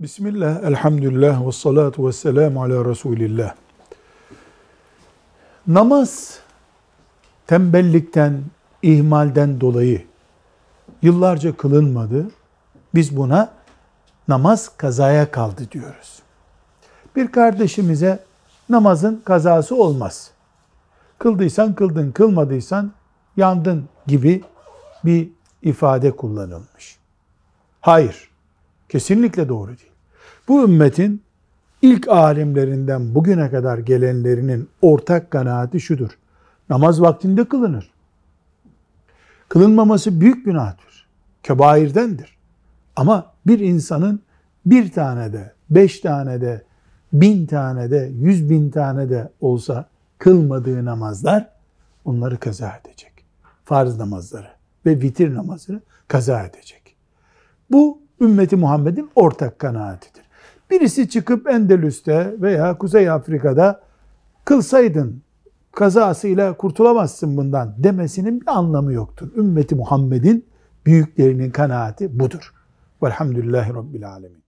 Bismillah, elhamdülillah, ve salatu ve selamu ala Resulillah. Namaz tembellikten, ihmalden dolayı yıllarca kılınmadı. Biz buna namaz kazaya kaldı diyoruz. Bir kardeşimize namazın kazası olmaz. Kıldıysan kıldın, kılmadıysan yandın gibi bir ifade kullanılmış. Hayır, kesinlikle doğru değil. Bu ümmetin ilk alimlerinden bugüne kadar gelenlerinin ortak kanaati şudur. Namaz vaktinde kılınır. Kılınmaması büyük günahtır. Kebairdendir. Ama bir insanın bir tane de, beş tane de, bin tane de, yüz bin tane de olsa kılmadığı namazlar onları kaza edecek. Farz namazları ve vitir namazını kaza edecek. Bu ümmeti Muhammed'in ortak kanaatidir. Birisi çıkıp Endülüs'te veya Kuzey Afrika'da kılsaydın kazasıyla kurtulamazsın bundan demesinin bir anlamı yoktur. Ümmeti Muhammed'in büyüklerinin kanaati budur. Velhamdülillahi Rabbil Alemin.